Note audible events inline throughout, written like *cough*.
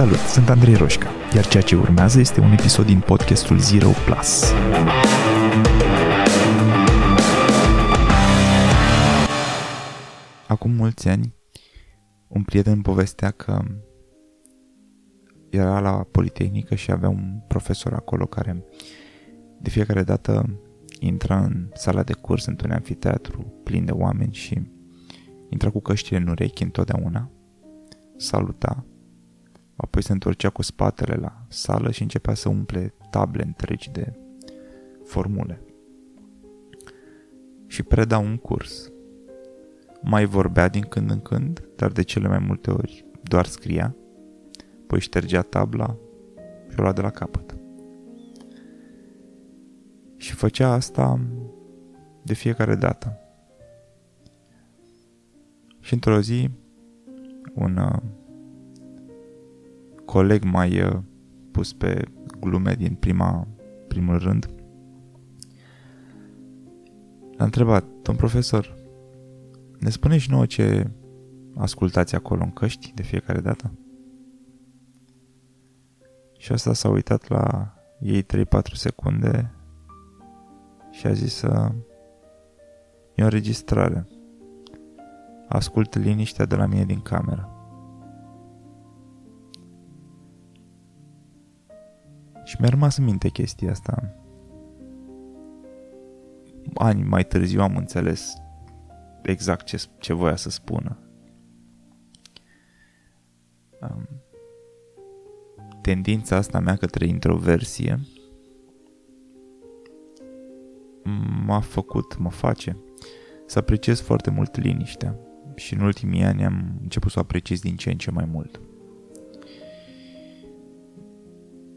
Salut, sunt Andrei Roșca, iar ceea ce urmează este un episod din podcastul Zero Plus. Acum mulți ani, un prieten povestea că era la Politehnică și avea un profesor acolo care de fiecare dată intra în sala de curs într-un anfiteatru plin de oameni și intra cu căștile în urechi întotdeauna, saluta, apoi se întorcea cu spatele la sală și începea să umple table întregi de formule. Și preda un curs. Mai vorbea din când în când, dar de cele mai multe ori doar scria, apoi ștergea tabla și o lua de la capăt. Și făcea asta de fiecare dată. Și într-o zi, un uh, coleg mai uh, pus pe glume din prima, primul rând, l-a întrebat, domn profesor, ne spune și nouă ce ascultați acolo în căști de fiecare dată? Și asta s-a uitat la ei 3-4 secunde și a zis să... E o înregistrare. Ascult liniștea de la mine din cameră. Și mi-a rămas în minte chestia asta. Ani mai târziu am înțeles exact ce, ce voia să spună. Um, tendința asta mea către introversie m-a făcut, mă face să apreciez foarte mult liniștea și în ultimii ani am început să o apreciez din ce în ce mai mult.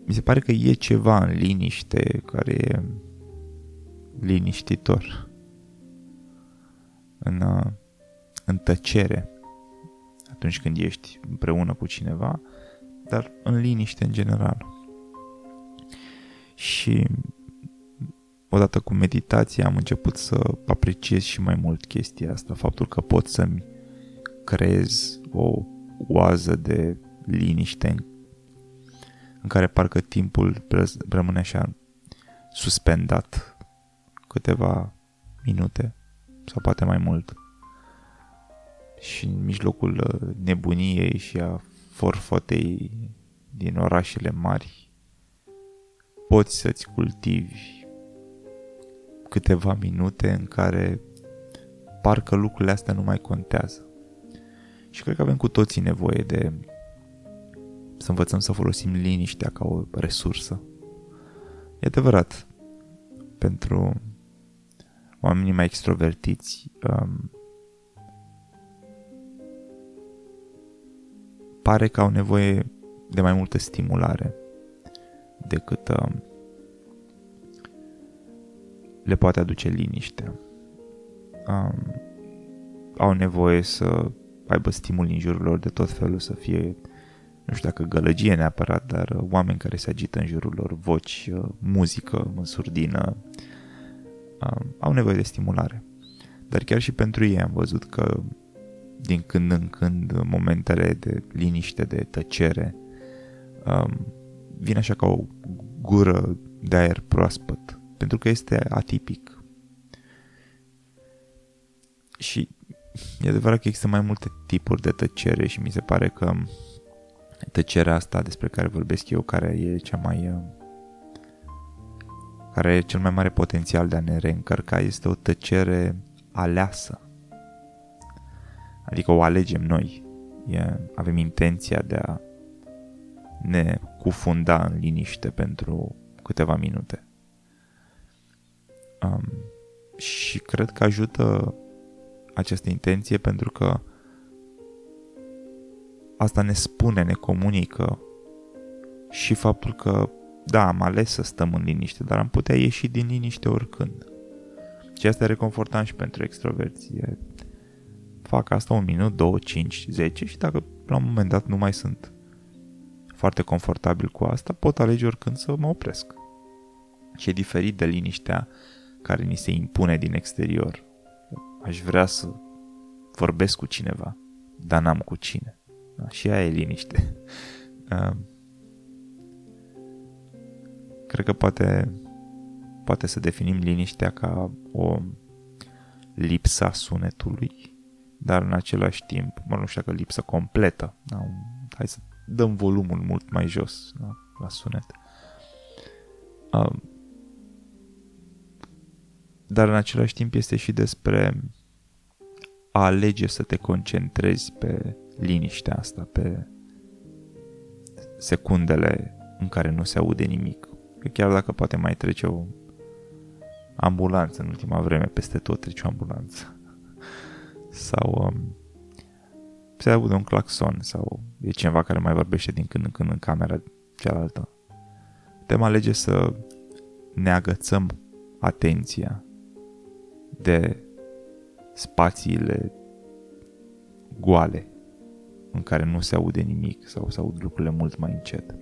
Mi se pare că e ceva în liniște care e liniștitor. În, uh, în tăcere atunci când ești împreună cu cineva, dar în liniște în general. Și odată cu meditația am început să apreciez și mai mult chestia asta, faptul că pot să-mi creez o oază de liniște în, în care parcă timpul rămâne așa suspendat câteva minute sau poate mai mult. Și în mijlocul uh, nebuniei și a forfotei din orașele mari poți să-ți cultivi câteva minute în care parcă lucrurile astea nu mai contează. Și cred că avem cu toții nevoie de să învățăm să folosim liniștea ca o resursă. E adevărat, pentru oamenii mai extrovertiți, um, pare că au nevoie de mai multă stimulare decât um, le poate aduce liniște. Um, au nevoie să aibă stimul în jurul lor de tot felul, să fie, nu știu dacă gălăgie neapărat, dar uh, oameni care se agită în jurul lor, voci, uh, muzică, în surdină, um, au nevoie de stimulare. Dar chiar și pentru ei am văzut că din când în când momentele de liniște, de tăcere, um, vine așa ca o gură de aer proaspăt pentru că este atipic. Și e adevărat că există mai multe tipuri de tăcere și mi se pare că tăcerea asta despre care vorbesc eu, care e cea mai care are cel mai mare potențial de a ne reîncărca, este o tăcere aleasă. Adică o alegem noi. E, avem intenția de a ne cufunda în liniște pentru câteva minute. Um, și cred că ajută această intenție pentru că asta ne spune, ne comunică și faptul că da, am ales să stăm în liniște, dar am putea ieși din liniște oricând. Și asta e reconfortant și pentru extroverție. Fac asta un minut, două, cinci, zece și dacă la un moment dat nu mai sunt foarte confortabil cu asta, pot alege oricând să mă opresc. Și e diferit de liniștea care ni se impune din exterior. Aș vrea să vorbesc cu cineva, dar n-am cu cine. Da, și aia e liniște. Uh, cred că poate, poate să definim liniștea ca o lipsa sunetului, dar în același timp, mă nu știu că lipsă completă. Da? Hai să dăm volumul mult mai jos da? la sunet. Uh, dar în același timp este și despre a alege să te concentrezi pe liniștea asta, pe secundele în care nu se aude nimic. Chiar dacă poate mai trece o ambulanță în ultima vreme, peste tot trece o ambulanță. *laughs* sau um, se aude un claxon sau e cineva care mai vorbește din când în când în camera cealaltă. Putem alege să ne agățăm atenția de spațiile goale în care nu se aude nimic sau se aud lucrurile mult mai încet.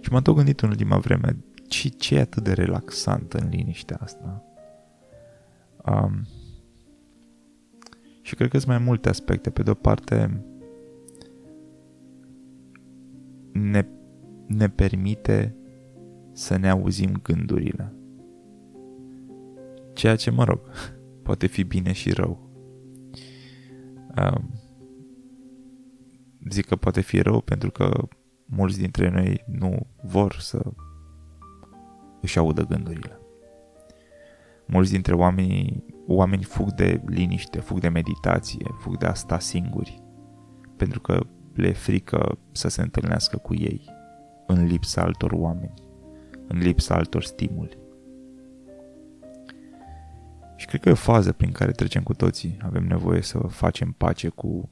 Și m-am tot gândit în ultima vreme ce, ce e atât de relaxant în liniștea asta. Um, și cred că sunt mai multe aspecte. Pe de-o parte, ne, ne permite să ne auzim gândurile. Ceea ce, mă rog, *laughs* poate fi bine și rău. Um, zic că poate fi rău pentru că mulți dintre noi nu vor să își audă gândurile. Mulți dintre oameni, oameni fug de liniște, fug de meditație, fug de a sta singuri, pentru că le e frică să se întâlnească cu ei, în lipsa altor oameni, în lipsa altor stimuli. Și cred că e o fază prin care trecem cu toții. Avem nevoie să facem pace cu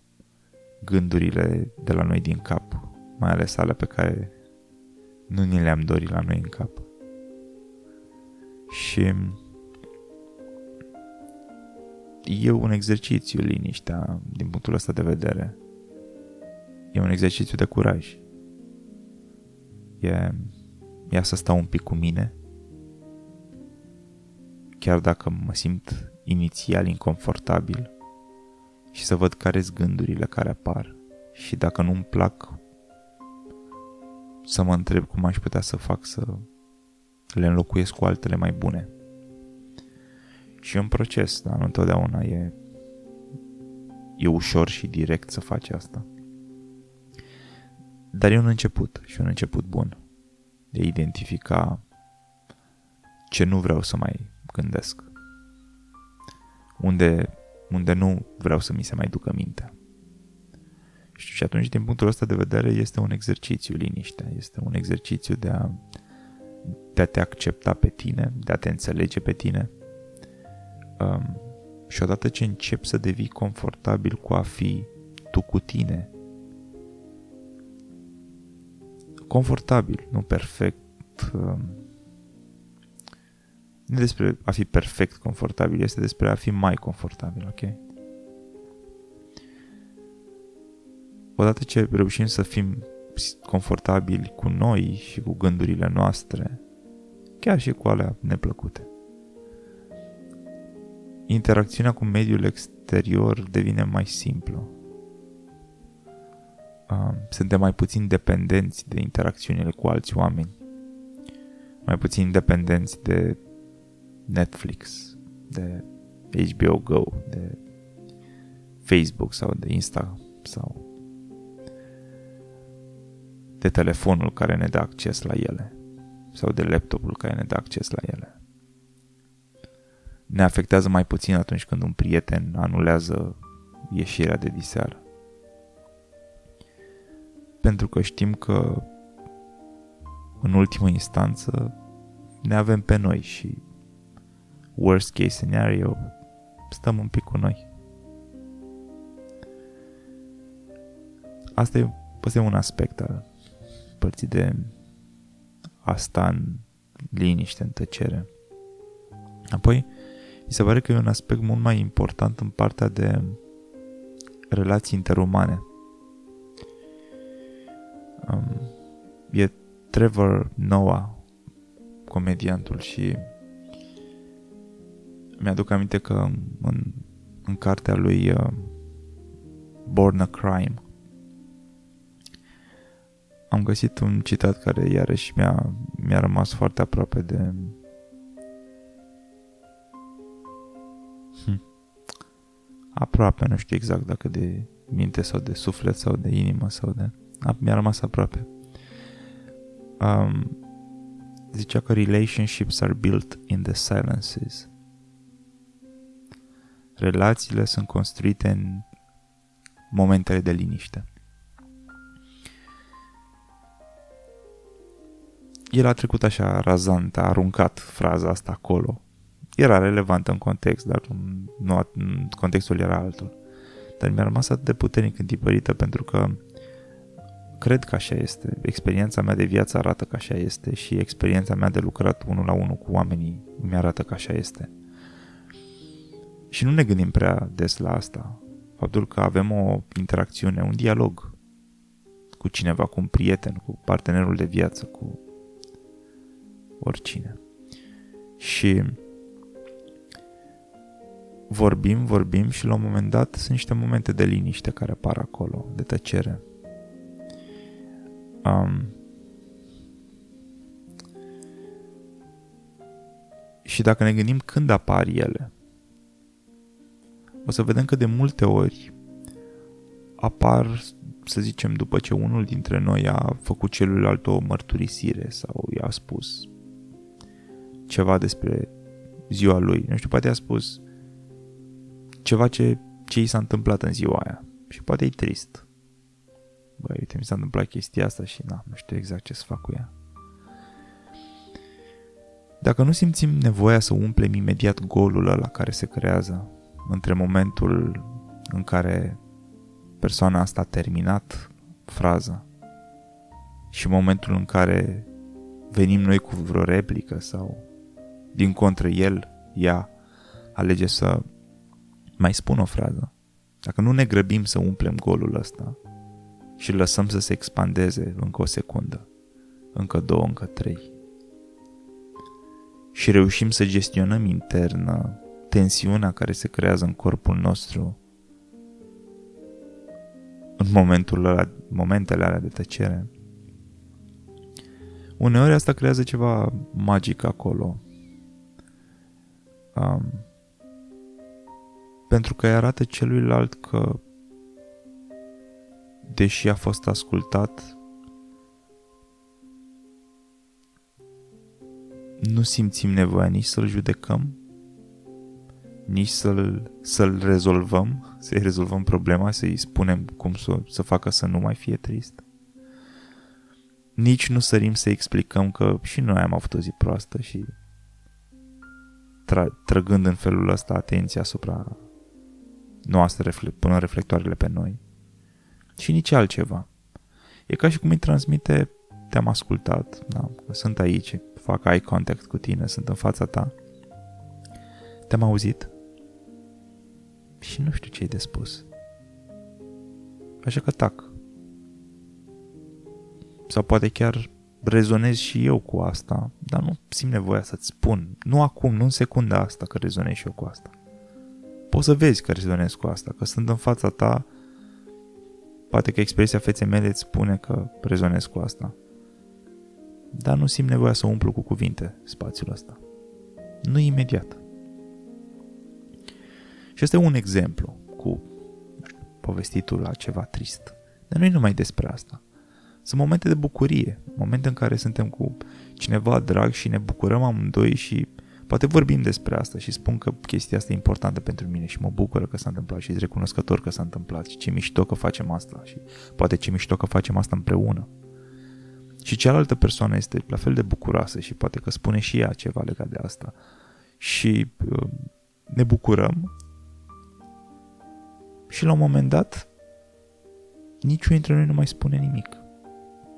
gândurile de la noi din cap, mai ales alea pe care nu ni le-am dorit la noi în cap. Și e un exercițiu liniștea din punctul ăsta de vedere. E un exercițiu de curaj. E, e să stau un pic cu mine, chiar dacă mă simt inițial inconfortabil și să văd care sunt gândurile care apar și dacă nu-mi plac să mă întreb cum aș putea să fac să le înlocuiesc cu altele mai bune. Și un proces, dar nu întotdeauna e, e ușor și direct să faci asta. Dar e un început și un început bun de a identifica ce nu vreau să mai gândesc. Unde, unde nu vreau să mi se mai ducă mintea. Și atunci, din punctul ăsta de vedere, este un exercițiu liniștea. Este un exercițiu de a, de a te accepta pe tine, de a te înțelege pe tine. Um, și odată ce începi să devii confortabil cu a fi tu cu tine, confortabil, nu perfect, um, nu despre a fi perfect confortabil, este despre a fi mai confortabil, ok? Odată ce reușim să fim confortabili cu noi și cu gândurile noastre, chiar și cu alea neplăcute. Interacțiunea cu mediul exterior devine mai simplă. Suntem mai puțin dependenți de interacțiunile cu alți oameni, mai puțin dependenți de Netflix, de HBO Go, de Facebook sau de Insta sau de telefonul care ne dă acces la ele sau de laptopul care ne dă acces la ele. Ne afectează mai puțin atunci când un prieten anulează ieșirea de diseară. Pentru că știm că în ultimă instanță ne avem pe noi și worst case scenario, stăm un pic cu noi. Asta e, poate un aspect al părții de a sta în liniște, în tăcere. Apoi, mi se pare că e un aspect mult mai important în partea de relații interumane. Um, e Trevor Noah, comediantul, și mi-aduc aminte că în, în cartea lui uh, Born a Crime am găsit un citat care iarăși mi-a, mi-a rămas foarte aproape de hm. aproape, nu știu exact dacă de minte sau de suflet sau de inimă sau de... mi-a rămas aproape. Um, zicea că relationships are built in the silences. Relațiile sunt construite în momentele de liniște. El a trecut așa razant, a aruncat fraza asta acolo. Era relevantă în context, dar nu, contextul era altul. Dar mi-a rămas atât de puternic întipărită pentru că cred că așa este. Experiența mea de viață arată că așa este și experiența mea de lucrat unul la unul cu oamenii mi arată că așa este. Și nu ne gândim prea des la asta. Faptul că avem o interacțiune, un dialog cu cineva, cu un prieten, cu partenerul de viață, cu oricine. Și vorbim, vorbim și la un moment dat sunt niște momente de liniște care apar acolo, de tăcere. Um, și dacă ne gândim când apar ele, o să vedem că de multe ori apar, să zicem, după ce unul dintre noi a făcut celuilalt o mărturisire sau i-a spus ceva despre ziua lui. Nu știu, poate a spus ceva ce, ce i s-a întâmplat în ziua aia. Și poate e trist. Băi, uite, mi s-a întâmplat chestia asta și na, nu știu exact ce să fac cu ea. Dacă nu simțim nevoia să umplem imediat golul ăla care se creează între momentul în care persoana asta a terminat fraza și momentul în care venim noi cu vreo replică sau din contră el, ea, alege să mai spun o frază. Dacă nu ne grăbim să umplem golul ăsta și îl lăsăm să se expandeze încă o secundă, încă două, încă trei, și reușim să gestionăm internă tensiunea care se creează în corpul nostru în momentul ăla, momentele alea de tăcere. Uneori asta creează ceva magic acolo. Um, pentru că îi arată celuilalt că deși a fost ascultat, nu simțim nevoia nici să-l judecăm, nici să-l, să-l rezolvăm, să-i rezolvăm problema, să-i spunem cum să, să facă să nu mai fie trist. Nici nu sărim să explicăm că și noi am avut o zi proastă și tra- trăgând în felul ăsta atenția asupra noastră, refle- punând reflectoarele pe noi. Și nici altceva. E ca și cum îi transmite te-am ascultat, da, sunt aici, fac eye contact cu tine, sunt în fața ta. Te-am auzit? Și nu știu ce-i de spus. Așa că tac. Sau poate chiar rezonez și eu cu asta, dar nu simt nevoia să-ți spun. Nu acum, nu în secunda asta că rezonez și eu cu asta. Poți să vezi că rezonez cu asta, că sunt în fața ta, poate că expresia feței mele îți spune că rezonez cu asta. Dar nu simt nevoia să umplu cu cuvinte spațiul ăsta. Nu imediat. Și este un exemplu cu știu, povestitul la ceva trist. Dar nu e numai despre asta. Sunt momente de bucurie, momente în care suntem cu cineva drag și ne bucurăm amândoi și poate vorbim despre asta și spun că chestia asta e importantă pentru mine și mă bucură că s-a întâmplat și sunt recunoscător că s-a întâmplat și ce mișto că facem asta și poate ce mișto că facem asta împreună. Și cealaltă persoană este la fel de bucuroasă și poate că spune și ea ceva legat de asta. Și uh, ne bucurăm și la un moment dat niciunul dintre noi nu mai spune nimic.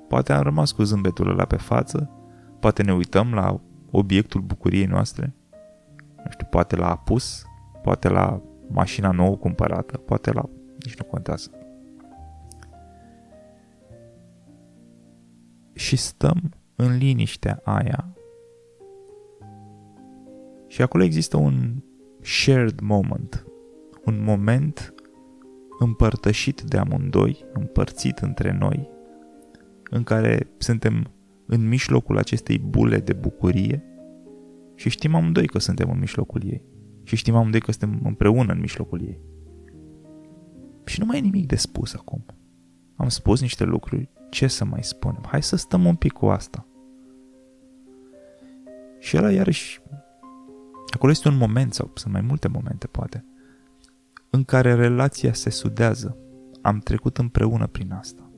Poate am rămas cu zâmbetul ăla pe față, poate ne uităm la obiectul bucuriei noastre, nu știu, poate la apus, poate la mașina nouă cumpărată, poate la... nici nu contează. Și stăm în liniștea aia și acolo există un shared moment, un moment împărtășit de amândoi, împărțit între noi, în care suntem în mijlocul acestei bule de bucurie și știm amândoi că suntem în mijlocul ei. Și știm amândoi că suntem împreună în mijlocul ei. Și nu mai e nimic de spus acum. Am spus niște lucruri, ce să mai spunem? Hai să stăm un pic cu asta. Și ăla iarăși, acolo este un moment, sau sunt mai multe momente poate, în care relația se sudează. Am trecut împreună prin asta.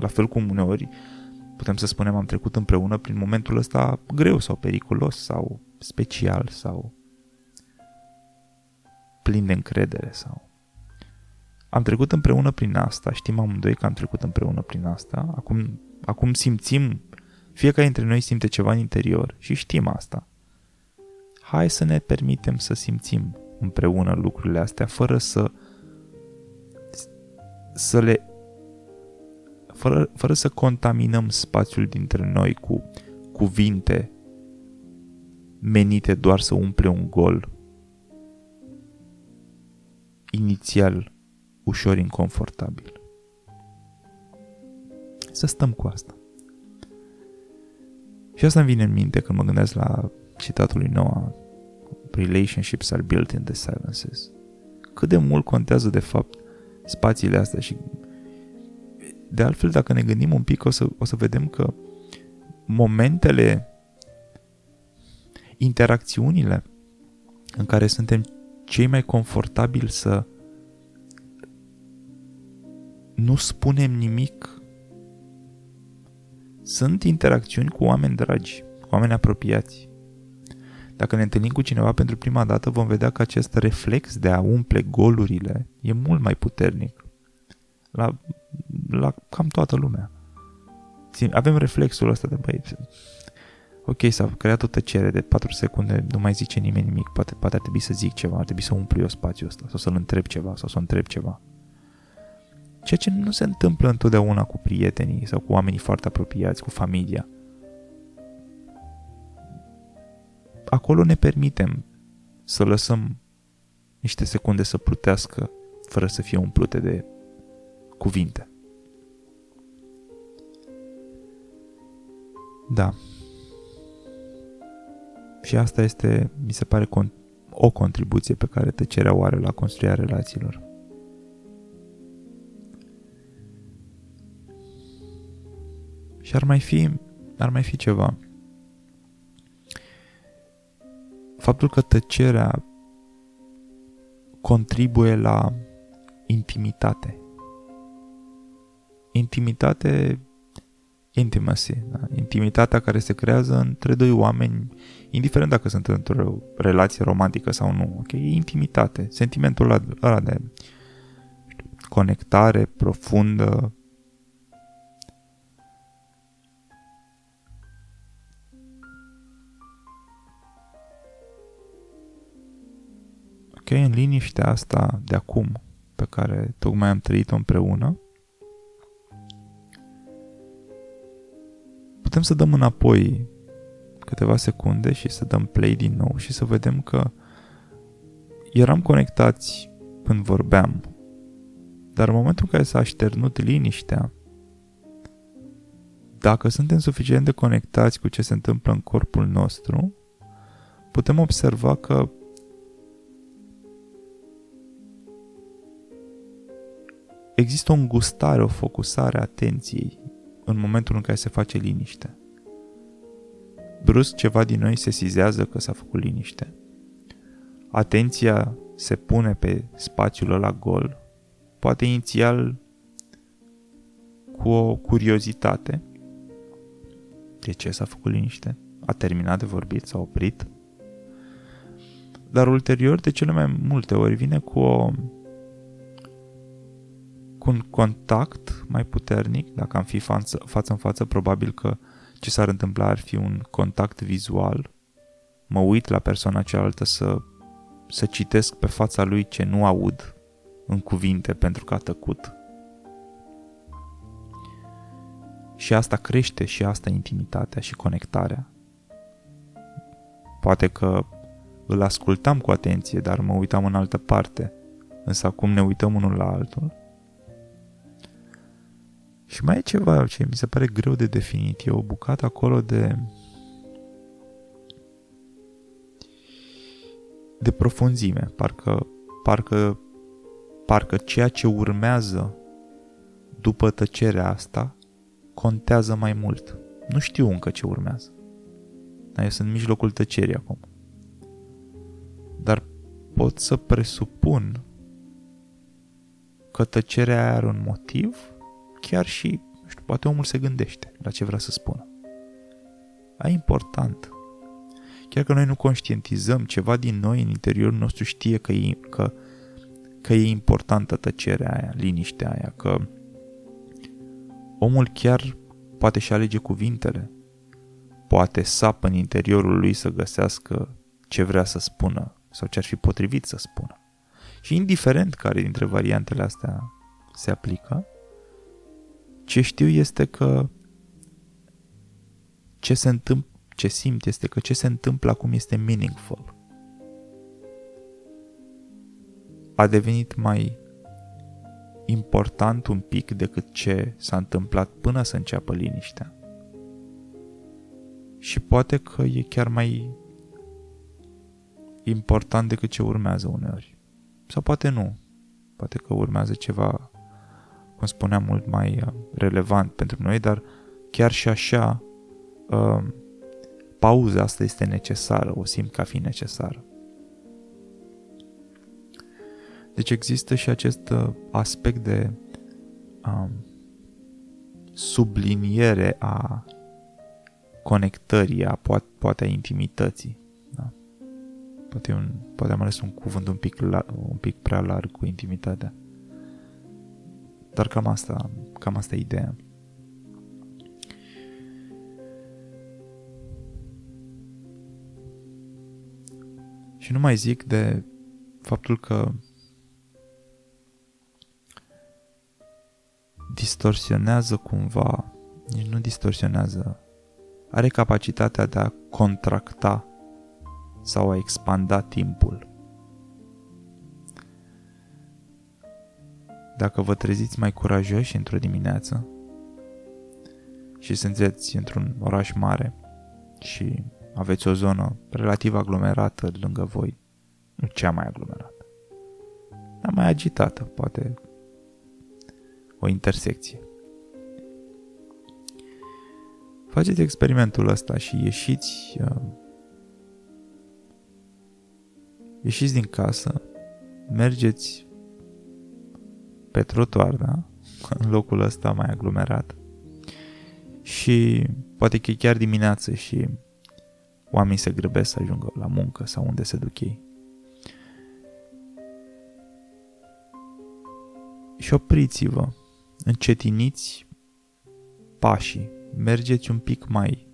La fel cum uneori putem să spunem am trecut împreună prin momentul ăsta greu sau periculos sau special sau plin de încredere sau am trecut împreună prin asta, știm amândoi că am trecut împreună prin asta, acum, acum simțim, fiecare dintre noi simte ceva în interior și știm asta. Hai să ne permitem să simțim împreună lucrurile astea fără să să le fără, fără să contaminăm spațiul dintre noi cu cuvinte menite doar să umple un gol inițial ușor inconfortabil. Să stăm cu asta. Și asta îmi vine în minte când mă gândesc la citatul lui Noah Relationships are built in the silences. Cât de mult contează de fapt spațiile astea și de altfel dacă ne gândim un pic o să, o să vedem că momentele interacțiunile în care suntem cei mai confortabili să nu spunem nimic. Sunt interacțiuni cu oameni dragi, cu oameni apropiați. Dacă ne întâlnim cu cineva pentru prima dată, vom vedea că acest reflex de a umple golurile e mult mai puternic. La, la cam toată lumea. Avem reflexul ăsta de băi, ok, s-a creat o tăcere de 4 secunde, nu mai zice nimeni nimic, poate, poate ar trebui să zic ceva, ar trebui să umplu eu spațiul ăsta, sau să-l întreb ceva, sau să întreb ceva. Ceea ce nu se întâmplă întotdeauna cu prietenii sau cu oamenii foarte apropiați, cu familia. Acolo ne permitem să lăsăm niște secunde să plutească fără să fie umplute de cuvinte. Da. Și asta este, mi se pare, o contribuție pe care tăcerea o are la construirea relațiilor. Și ar mai fi, ar mai fi ceva. Faptul că tăcerea contribuie la intimitate. Intimitate, intimacy, da? intimitatea care se creează între doi oameni, indiferent dacă sunt într-o relație romantică sau nu, ok? E intimitate, sentimentul ăla, ăla de conectare profundă, Ok, în liniștea asta de acum, pe care tocmai am trăit-o împreună, putem să dăm înapoi câteva secunde și să dăm play din nou și să vedem că eram conectați când vorbeam, dar în momentul în care s-a așternut liniștea, dacă suntem suficient de conectați cu ce se întâmplă în corpul nostru, putem observa că există o îngustare, o focusare a atenției în momentul în care se face liniște. Brusc ceva din noi se sizează că s-a făcut liniște. Atenția se pune pe spațiul ăla gol, poate inițial cu o curiozitate. De ce s-a făcut liniște? A terminat de vorbit, s-a oprit? Dar ulterior, de cele mai multe ori, vine cu o cu un contact mai puternic, dacă am fi față, față în față, probabil că ce s-ar întâmpla ar fi un contact vizual. Mă uit la persoana cealaltă să, să citesc pe fața lui ce nu aud în cuvinte pentru că a tăcut. Și asta crește și asta intimitatea și conectarea. Poate că îl ascultam cu atenție, dar mă uitam în altă parte. Însă acum ne uităm unul la altul Și mai e ceva ce mi se pare greu de definit. E o bucată acolo de de profunzime. Parcă, parcă, parcă ceea ce urmează după tăcerea asta contează mai mult. Nu știu încă ce urmează. Dar eu sunt în mijlocul tăcerii acum. Dar pot să presupun că tăcerea are un motiv, chiar și, nu știu, poate omul se gândește la ce vrea să spună. E important. Chiar că noi nu conștientizăm, ceva din noi în interiorul nostru știe că e, că, că e importantă tăcerea aia, liniștea aia, că omul chiar poate și alege cuvintele, poate sapă în interiorul lui să găsească ce vrea să spună sau ce ar fi potrivit să spună. Și indiferent care dintre variantele astea se aplică, ce știu este că ce se întâmplă, ce simt este că ce se întâmplă acum este meaningful. A devenit mai important un pic decât ce s-a întâmplat până să înceapă liniștea. Și poate că e chiar mai important decât ce urmează uneori. Sau poate nu. Poate că urmează ceva, cum spuneam, mult mai uh, relevant pentru noi, dar chiar și așa, uh, pauza asta este necesară, o simt ca fi necesară. Deci există și acest uh, aspect de um, subliniere a conectării, a poate, poate a intimității. Da? Poate, un, poate am ales un cuvânt un pic, la, un pic prea larg cu intimitatea. Dar cam asta, cam asta e ideea. Și nu mai zic de faptul că distorsionează cumva, nici nu distorsionează, are capacitatea de a contracta sau a expanda timpul. Dacă vă treziți mai curajoși într-o dimineață și sunteți într-un oraș mare și aveți o zonă relativ aglomerată lângă voi, nu cea mai aglomerată, dar mai agitată, poate o intersecție. Faceți experimentul ăsta și ieșiți uh, ieșiți din casă, mergeți pe trotuar, da? În locul ăsta mai aglomerat. Și poate că e chiar dimineață și oamenii se grăbesc să ajungă la muncă sau unde se duc ei. Și opriți-vă, încetiniți pașii, mergeți un pic mai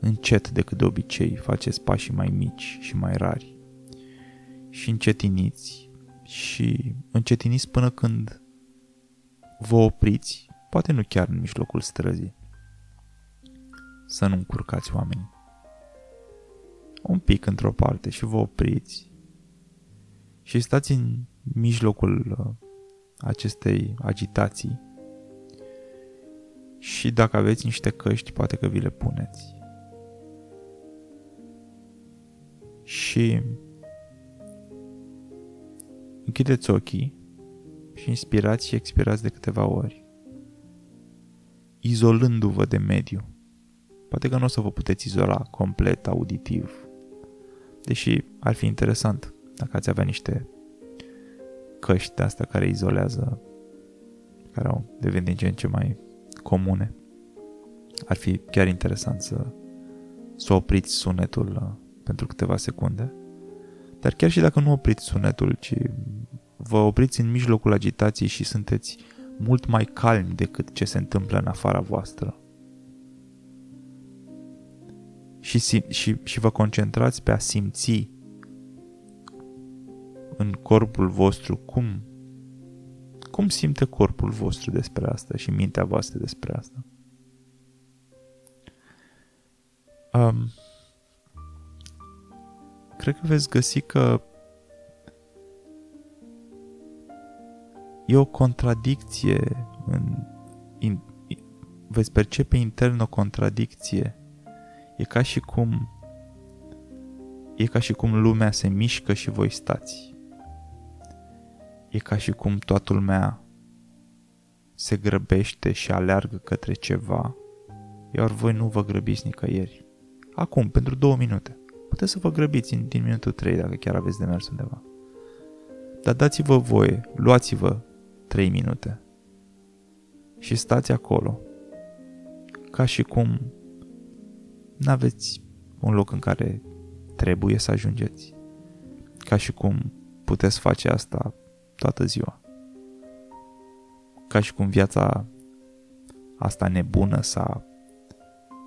încet decât de obicei, faceți pașii mai mici și mai rari. Și încetiniți și încetiniți până când vă opriți, poate nu chiar în mijlocul străzii. Să nu încurcați oamenii un pic într-o parte și vă opriți și stați în mijlocul uh, acestei agitații și dacă aveți niște căști, poate că vi le puneți. Și închideți ochii și inspirați și expirați de câteva ori, izolându-vă de mediu. Poate că nu o să vă puteți izola complet auditiv, Deși ar fi interesant dacă ați avea niște căști de astea care izolează, care au devenit din ce în ce mai comune. Ar fi chiar interesant să, să opriți sunetul uh, pentru câteva secunde. Dar chiar și dacă nu opriți sunetul, ci vă opriți în mijlocul agitației și sunteți mult mai calmi decât ce se întâmplă în afara voastră, și, și, și vă concentrați pe a simți în corpul vostru cum, cum simte corpul vostru despre asta și mintea voastră despre asta. Um, cred că veți găsi că e o contradicție în in, veți percepe intern o contradicție. E ca și cum e ca și cum lumea se mișcă și voi stați. E ca și cum toată lumea se grăbește și aleargă către ceva, iar voi nu vă grăbiți nicăieri. Acum, pentru două minute. Puteți să vă grăbiți în, din minutul 3 dacă chiar aveți de mers undeva. Dar dați-vă voie, luați-vă 3 minute și stați acolo ca și cum n-aveți un loc în care trebuie să ajungeți. Ca și cum puteți face asta toată ziua. Ca și cum viața asta nebună s-a,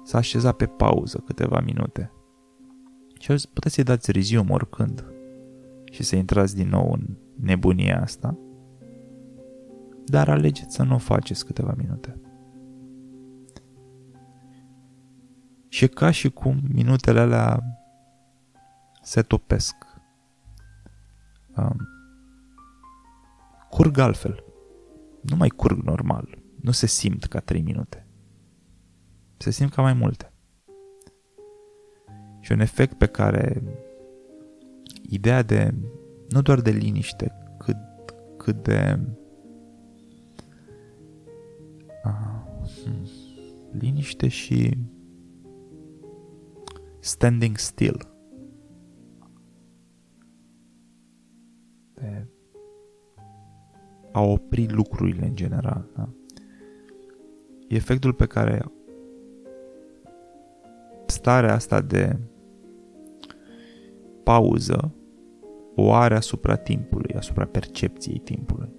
s-a așezat pe pauză câteva minute. Și puteți să-i dați rezium oricând și să intrați din nou în nebunia asta, dar alegeți să nu o faceți câteva minute. Și ca și cum minutele alea se topesc. Um, curg altfel. Nu mai curg normal. Nu se simt ca 3 minute. Se simt ca mai multe. Și un efect pe care ideea de, nu doar de liniște, cât, cât de uh, liniște și standing still. De a opri lucrurile în general. Da? Efectul pe care starea asta de pauză o are asupra timpului, asupra percepției timpului.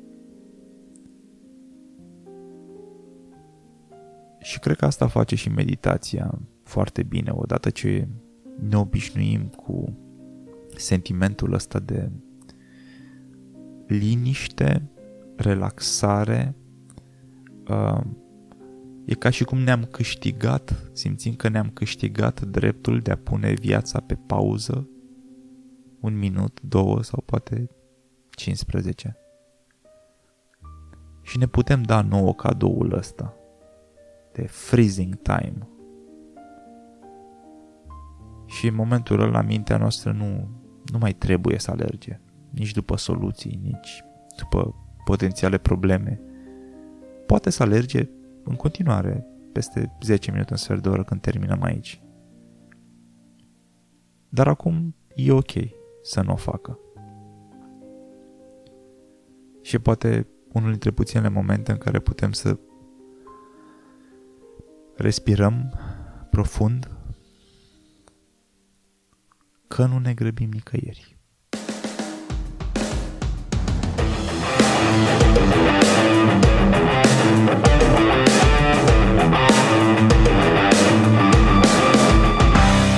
Și cred că asta face și meditația foarte bine, odată ce ne obișnuim cu sentimentul ăsta de liniște, relaxare, uh, e ca și cum ne-am câștigat, simțim că ne-am câștigat dreptul de a pune viața pe pauză un minut, două sau poate 15. Și ne putem da nouă cadoul ăsta de freezing time. Și în momentul ăla mintea noastră nu, nu mai trebuie să alerge, nici după soluții, nici după potențiale probleme. Poate să alerge în continuare peste 10 minute, în sfert de oră când terminăm aici. Dar acum e ok să nu o facă. Și poate unul dintre puținele momente în care putem să respirăm profund că nu ne grăbim nicăieri.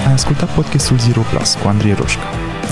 Ai ascultat podcastul Zero Plus cu Andrei Roșca.